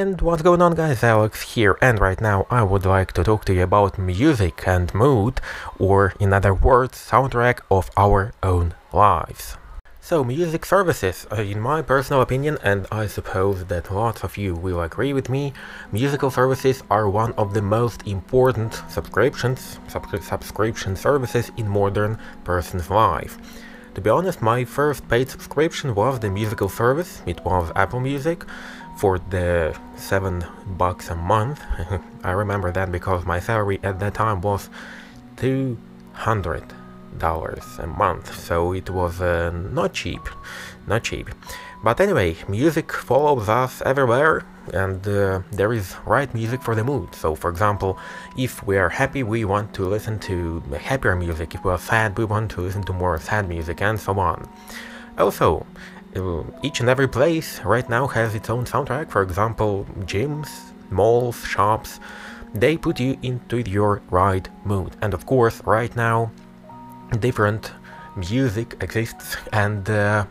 And what's going on guys, Alex here, and right now I would like to talk to you about music and mood, or in other words, soundtrack of our own lives. So, music services, uh, in my personal opinion, and I suppose that lots of you will agree with me, musical services are one of the most important subscriptions, subscription services in modern person's life. To be honest, my first paid subscription was the musical service, it was Apple Music, for the 7 bucks a month. I remember that because my salary at that time was 200 dollars a month. So it was uh, not cheap not cheap. But anyway music follows us everywhere and uh, there is right music for the mood. So for example if we are happy we want to listen to happier music. If we are sad we want to listen to more sad music and so on. Also each and every place right now has its own soundtrack for example gyms malls shops they put you into your right mood and of course right now different music exists and uh,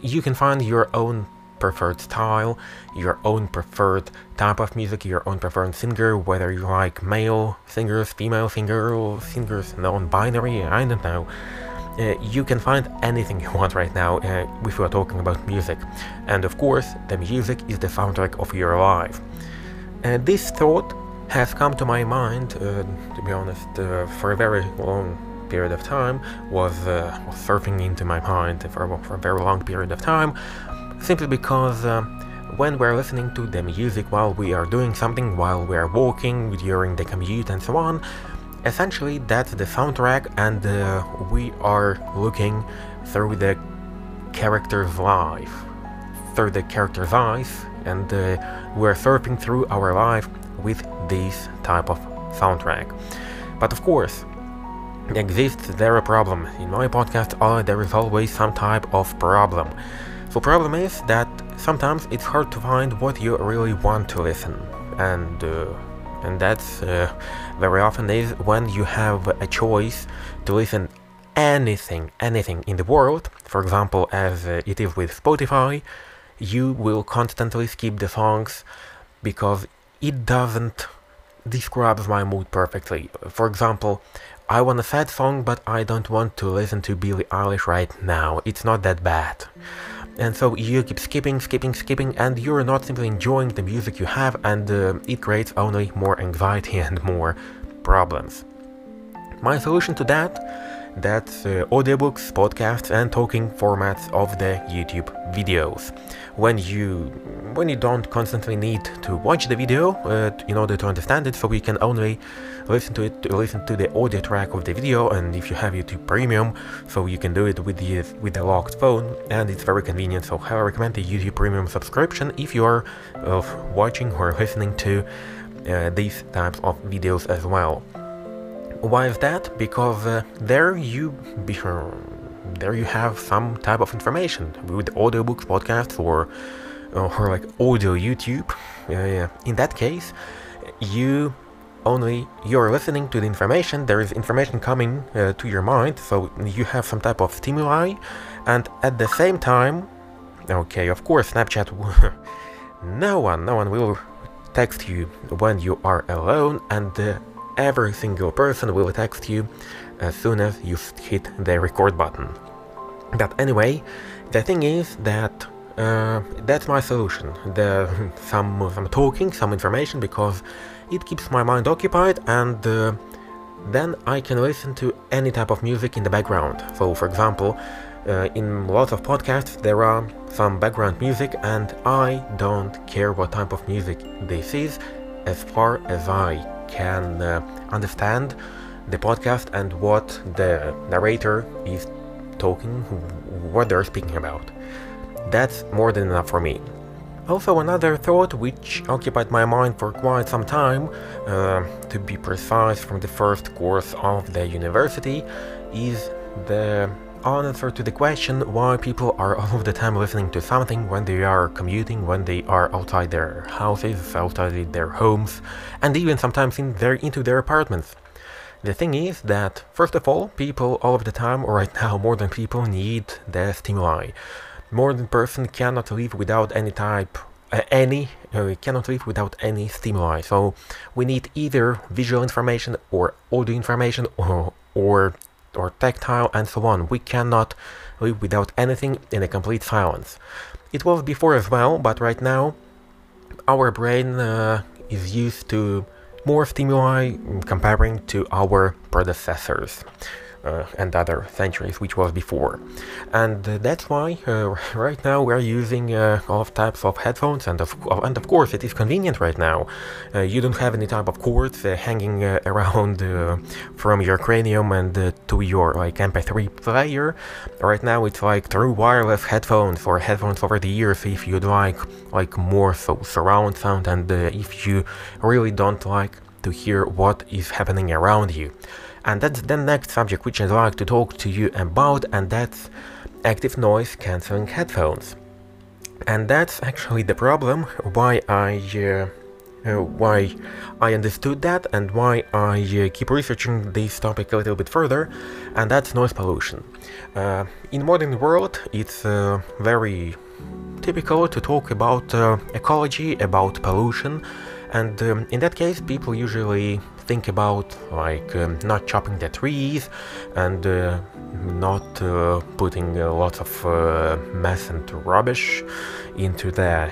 you can find your own preferred style, your own preferred type of music, your own preferred singer, whether you like male singers, female singers, singers non-binary, I don't know. Uh, you can find anything you want right now uh, if you are talking about music. And of course, the music is the soundtrack of your life. Uh, this thought has come to my mind, uh, to be honest, uh, for a very long period of time was, uh, was surfing into my mind for, for, a very long period of time, simply because when we're listening to the music while we are doing something, while we're walking, during the commute and so on, essentially that's the soundtrack and uh, we are looking through the character's life, through the character's eyes, and uh, we're surfing through our life with this type of soundtrack. But of course, exists there a problem. In my podcast, uh, there is always some type of problem. So problem is that sometimes it's hard to find what you really want to listen, and uh, and that's uh, very often is when you have a choice to listen anything, anything in the world. For example, as uh, it is with Spotify, you will constantly skip the songs because it doesn't describe my mood perfectly. For example, I want a sad song, but I don't want to listen to Billie Eilish right now. It's not that bad. And so you keep skipping, skipping, skipping, and you're not simply enjoying the music you have, and uh, it creates only more anxiety and more problems. My solution to that that's uh, audiobooks, podcasts, and talking formats of the YouTube videos. When you when you don't constantly need to watch the video uh, in order to understand it, so you can only listen to it, listen to the audio track of the video, and if you have YouTube Premium, so you can do it with the with the locked phone, and it's very convenient. So I recommend the YouTube Premium subscription if you are watching or listening to uh, these types of videos as well. Why is that? Because uh, there you be, there you have some type of information with audiobooks, podcasts, or or like audio YouTube. Uh, in that case, you only you're listening to the information. There is information coming uh, to your mind, so you have some type of stimuli, and at the same time, okay, of course, Snapchat. no one, no one will text you when you are alone, and uh, every single person will text you as soon as you hit the record button. But anyway, the thing is that uh, that's my solution. The, some, some talking, some information, because it keeps my mind occupied and uh, then I can listen to any type of music in the background. So, for example, uh, in lots of podcasts there are some background music and I don't care what type of music this is as far as I can uh, understand the podcast and what the narrator is talking, what they're speaking about. That's more than enough for me. Also, another thought which occupied my mind for quite some time, uh, to be precise, from the first course of the university, is the answer to the question why people are all of the time listening to something when they are commuting, when they are outside their houses, outside their homes, and even sometimes in their, into their apartments. The thing is that, first of all, people all of the time, or right now more than people, need the stimuli. More than person cannot live without any type any uh, cannot live without any stimuli. So we need either visual information or audio information or or or tactile and so on. We cannot live without anything in a complete silence. It was before as well but right now our brain uh, is used to more stimuli comparing to our predecessors. uh, and other centuries, which was before. And uh, that's why uh, right now we're using uh, all types of headphones, and of, and of course it is convenient right now. Uh, you don't have any type of cords uh, hanging around from your cranium and to your like MP3 player. Right now it's like true wireless headphones or headphones over the ears if you'd like like more so surround sound and if you really don't like to hear what is happening around you. And that's the next subject which I'd like to talk to you about, and that's active noise cancelling headphones. And that's actually the problem why I uh, uh, why I understood that and why I uh, keep researching this topic a little bit further, and that's noise pollution. Uh, in modern world, it's uh, very typical to talk about uh, ecology, about pollution, and um, in that case, people usually think about like um, not chopping the trees and uh, not uh, putting uh, lots of uh, mess and rubbish into the,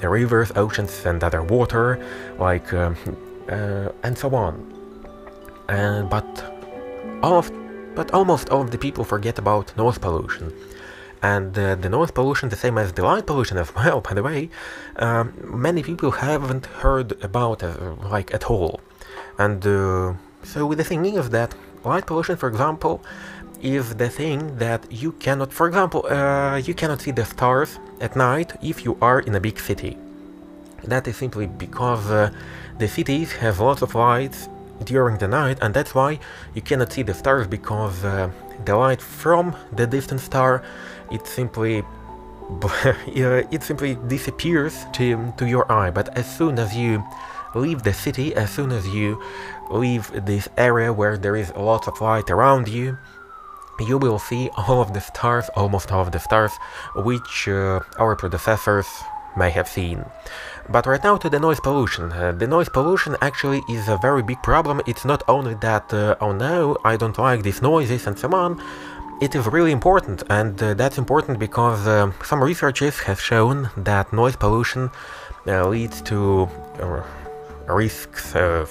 the, rivers, oceans, and other water, like um, uh, and so on. And but all of but almost all of the people forget about noise pollution. And uh, the noise pollution, the same as the light pollution as well, by the way, um, many people haven't heard about like at all. And uh, so with the thinking of that, light pollution, for example, is the thing that you cannot, for example, uh, you cannot see the stars at night if you are in a big city. That is simply because uh, the cities have lots of lights during the night and that's why you cannot see the stars because uh, the light from the distant star it simply it simply disappears to, to your eye but as soon as you leave the city as soon as you leave this area where there is lots of light around you you will see all of the stars, almost all of the stars, which uh, our predecessors may have seen. But right now to the noise pollution. Uh, the noise pollution actually is a very big problem. It's not only that, uh, oh no, I don't like these noises and so on. It is really important, and uh, that's important because uh, some researchers have shown that noise pollution uh, leads to risks uh,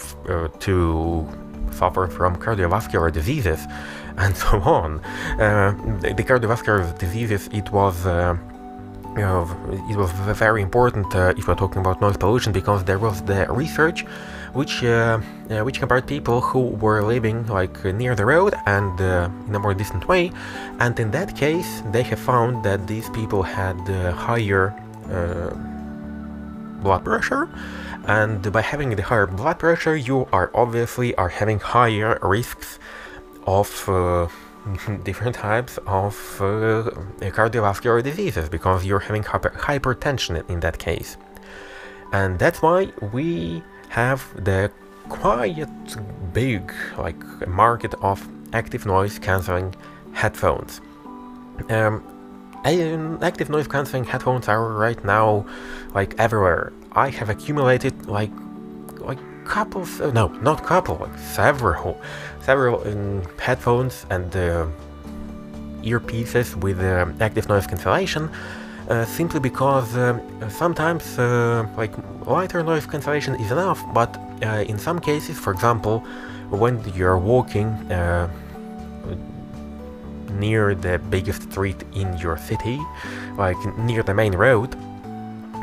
to suffer from cardiovascular diseases and so on. Uh, the cardiovascular diseases, it was uh, you know, it was very important uh, if we're talking about noise pollution because there was the research which uh, uh, which compared people who were living like near the road and in a more distant way and in that case they have found that these people had higher blood pressure and by having the higher blood pressure you are obviously are having higher risks of uh, different types of uh, cardiovascular diseases because you're having hyper hypertension in that case. And that's why we have the quite big like market of active noise cancelling headphones. Um, active noise cancelling headphones are right now like everywhere I have accumulated like like couples uh, no not couple like several several um, headphones and uh, earpieces with uh, active noise cancellation uh, simply because um, sometimes uh, like lighter noise cancellation is enough but uh, in some cases for example when you're walking near the biggest street in your city like near the main road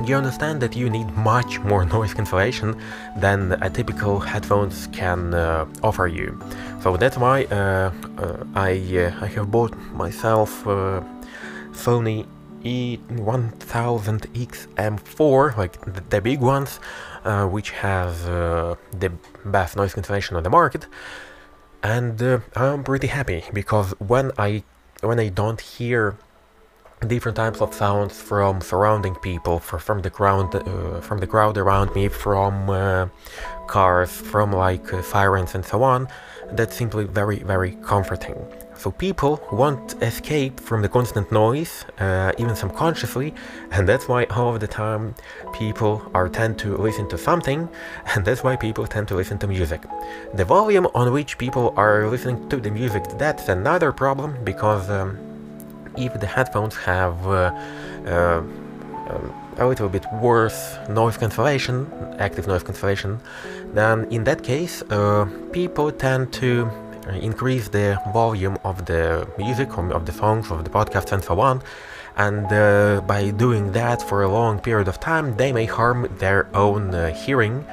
you understand that you need much more noise cancellation than a typical headphones can uh, offer you. So that's why uh, uh, I uh, I have bought myself uh, Sony E1000XM4, like the, the big ones, uh, which has the best noise cancellation on the market, and I'm pretty happy because when I when I don't hear different types of sounds from surrounding people, from the ground, uh, from the crowd around me, from uh, cars, from like uh, sirens and so on. That's simply very, very comforting. So people want escape from the constant noise, uh, even subconsciously, and that's why all of the time people are tend to listen to something, and that's why people tend to listen to music. The volume on which people are listening to the music, that's another problem because um, if the headphones have uh, uh, um, a little bit worse noise cancellation, active noise cancellation, then in that case uh, people tend to increase the volume of the music, of the songs, of the podcasts, and so on. And uh, by doing that for a long period of time, they may harm their own uh, hearing.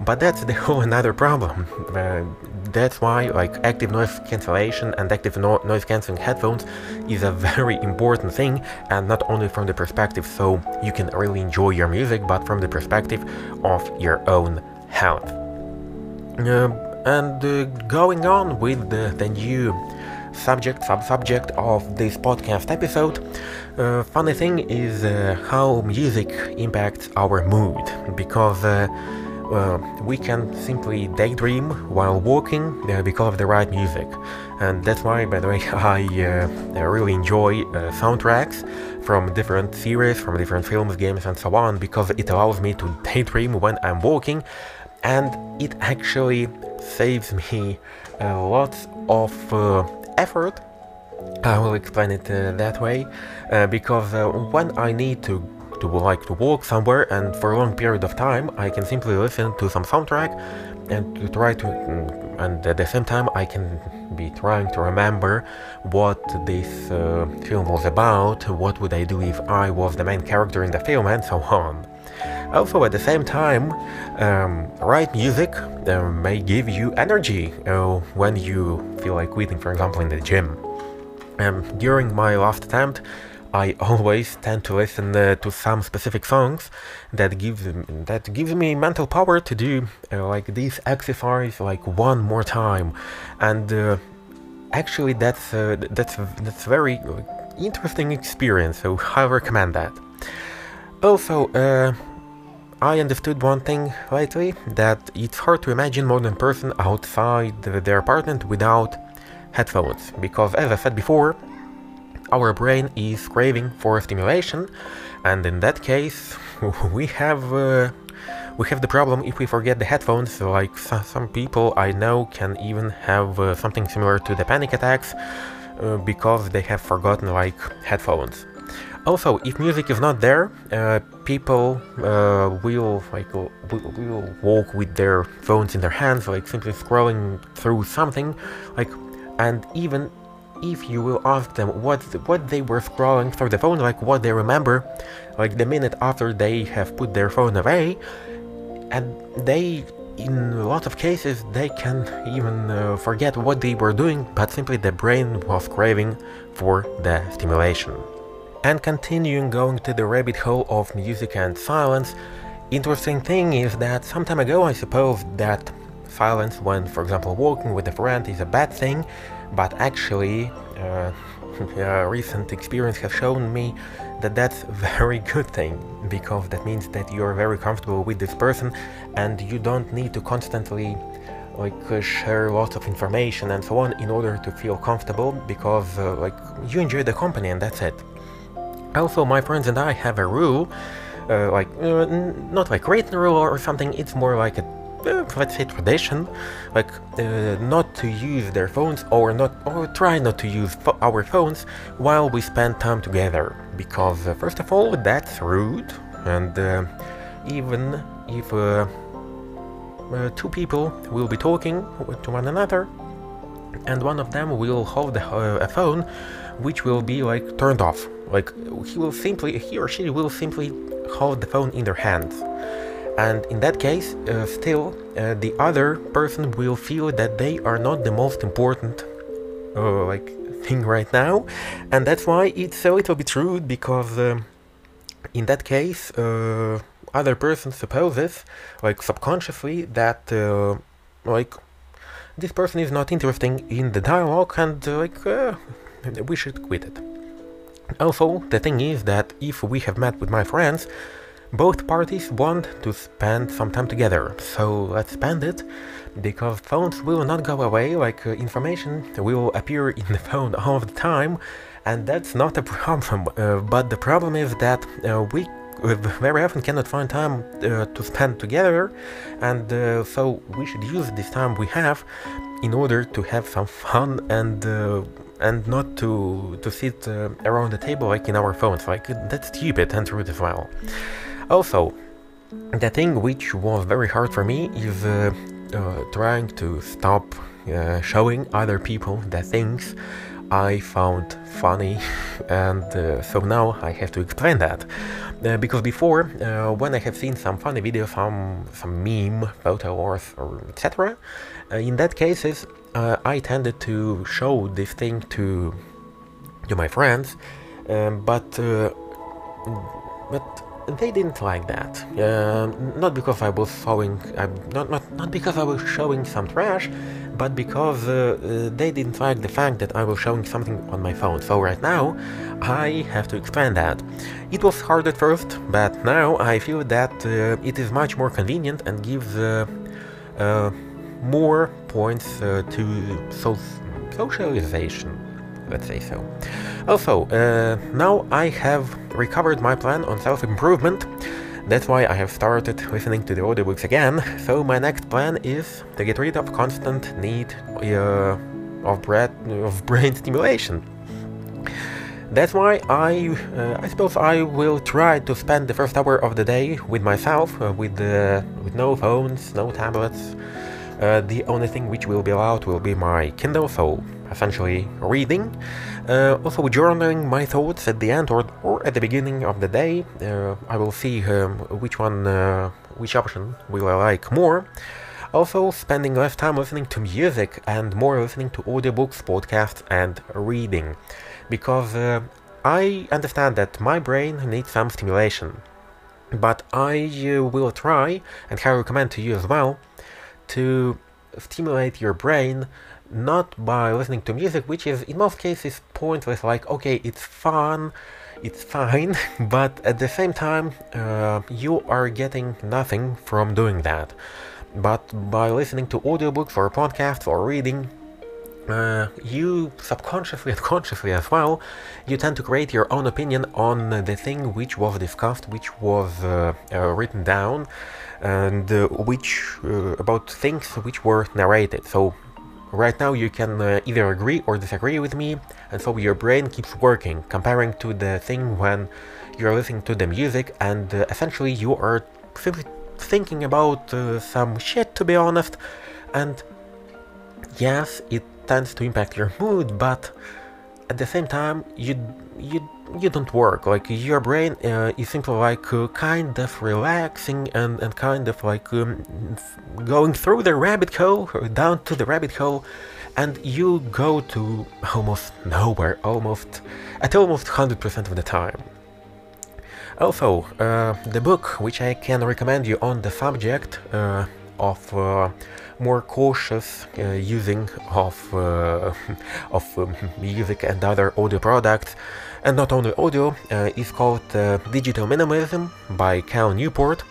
But that's the whole another problem. Uh, that's why like active noise cancellation and active no noise cancelling headphones is a very important thing and not only from the perspective so you can really enjoy your music but from the perspective of your own health. Uh, and uh, going on with the, the new subject, sub-subject of this podcast episode, uh, funny thing is uh, how music impacts our mood, because uh, uh we can simply daydream while walking uh, because of the right music. And that's why, by the way, I uh, really enjoy soundtracks from different series, from different films, games, and so on, because it allows me to daydream when I'm walking, and it actually saves me a lot of uh, effort. I will explain it uh, that way uh, because uh, when I need to to like to walk somewhere and for a long period of time I can simply listen to some soundtrack and to try to mm, and at the same time I can be trying to remember what this uh, film was about, what would I do if I was the main character in the film and so on. Also, at the same time, um, right music uh, may give you energy uh, when you feel like quitting, for example, in the gym. Um, during my last attempt, I always tend to listen uh, to some specific songs that gives that gives me mental power to do uh, like this exercise like one more time, and uh, actually that's uh, that's that's very interesting experience. So I recommend that. Also, I understood one thing lately that it's hard to imagine modern person outside their apartment without headphones because as I said before our brain is craving for stimulation and in that case we have uh, we have the problem if we forget the headphones. Like some people I know can even have uh, something similar to the panic attacks uh, because they have forgotten like headphones. Also, if music is not there, uh, people uh, will like will, will walk with their phones in their hands, like simply scrolling through something, like, and even if you will ask them what what they were scrolling through the phone, like what they remember, like the minute after they have put their phone away, and they in a lot of cases they can even uh, forget what they were doing, but simply the brain was craving for the stimulation. And continuing going to the rabbit hole of music and silence, interesting thing is that some time ago I suppose that silence when, for example, walking with a friend is a bad thing, but actually uh, recent experience has shown me that that's a very good thing because that means that you're very comfortable with this person and you don't need to constantly like uh, share lots of information and so on in order to feel comfortable because uh, like you enjoy the company and that's it. Also, my friends and I have a rule, uh, like, uh, not like written rule or something, it's more like a, let's say tradition, like, uh, not to use their phones or not, or try not to use fo our phones while we spend time together. Because, uh, first of all, that's rude, and uh, even if two people will be talking to one another, and one of them will hold a phone which will be like turned off like he will simply, he or she will simply hold the phone in their hands. And in that case, uh, still, uh, the other person will feel that they are not the most important, uh, like thing right now, and that's why it's a little bit rude because um, in that case, uh, other person supposes, like subconsciously, that uh, like this person is not interesting in the dialogue and uh, like we should quit it. Also, the thing is that if we have met with my friends, both parties want to spend some time together, so let's spend it because phones will not go away, like uh, information will appear in the phone all the time, and that's not a problem. Uh, but the problem is that uh, we very often cannot find time uh, to spend together, and uh, so we should use this time we have in order to have some fun and uh, and not to to sit around the table like in our phones. Like that's stupid and rude as well. Also, the thing which was very hard for me is uh, uh, trying to stop uh, showing other people the things I found funny, and uh, so now I have to explain that. Uh, because before, uh, when I have seen some funny video, some some meme, photo, or, or etc., in that cases, I tended to show this thing to to my friends, um, but but they didn't like that. Uh, not because I was showing, uh, not, not, not because I was showing some trash, but because uh, uh, they didn't like the fact that I was showing something on my phone. So right now, I have to explain that. It was hard at first, but now I feel that uh, it is much more convenient and gives uh, more points to so socialization let's say so. Also, uh, now I have recovered my plan on self-improvement, that's why I have started listening to the audiobooks again, so my next plan is to get rid of constant need uh, of, of brain stimulation. That's why I, uh, I suppose I will try to spend the first hour of the day with myself, uh, with, uh, with no phones, no tablets. Uh, the only thing which will be allowed will be my Kindle, so essentially reading. Uh, also journaling my thoughts at the end or, or at the beginning of the day. Uh, I will see um, which one, uh, which option will I like more. Also spending less time listening to music and more listening to audiobooks, podcasts and reading. Because uh, I understand that my brain needs some stimulation. But I uh, will try, and I recommend to you as well, to stimulate your brain not by listening to music, which is in most cases pointless, like, okay, it's fun, it's fine, but at the same time, uh, you are getting nothing from doing that. But by listening to audiobooks or podcasts or reading, uh, you subconsciously and consciously as well, you tend to create your own opinion on the thing which was discussed, which was uh, uh, written down, and uh, which uh, about things which were narrated. So Right now you can uh, either agree or disagree with me, and so your brain keeps working, comparing to the thing when you're listening to the music, and uh, essentially you are simply thinking about uh, some shit, to be honest, and yes, it tends to impact your mood, but at the same time, you you you don't work. Like your brain uh, is simply like uh, kind of relaxing and and kind of like um, going through the rabbit hole, down to the rabbit hole, and you go to almost nowhere, almost at almost hundred percent of the time. Also, uh, the book which I can recommend you on the subject uh, of uh, more cautious uh, using of uh, of um, music and other audio products and not only audio uh, is called Digital Minimalism by Cal Newport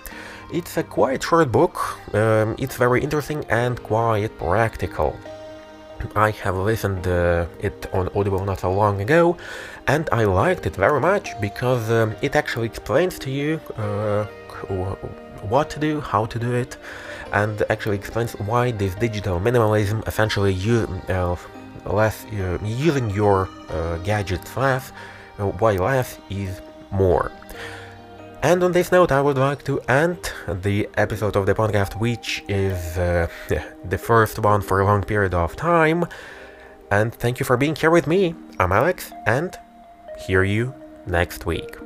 it's a quite short book, um, it's very interesting and quite practical. I have listened uh, it on Audible not so long ago, and I liked it very much because um, it actually explains to you uh, what to do, how to do it, and actually explains why this digital minimalism essentially you uh, less uh, using your uh, gadgets less, uh, less is more. And on this note, I would like to end the episode of the podcast, which is uh, the first one for a long period of time. And thank you for being here with me. I'm Alex, and hear you next week.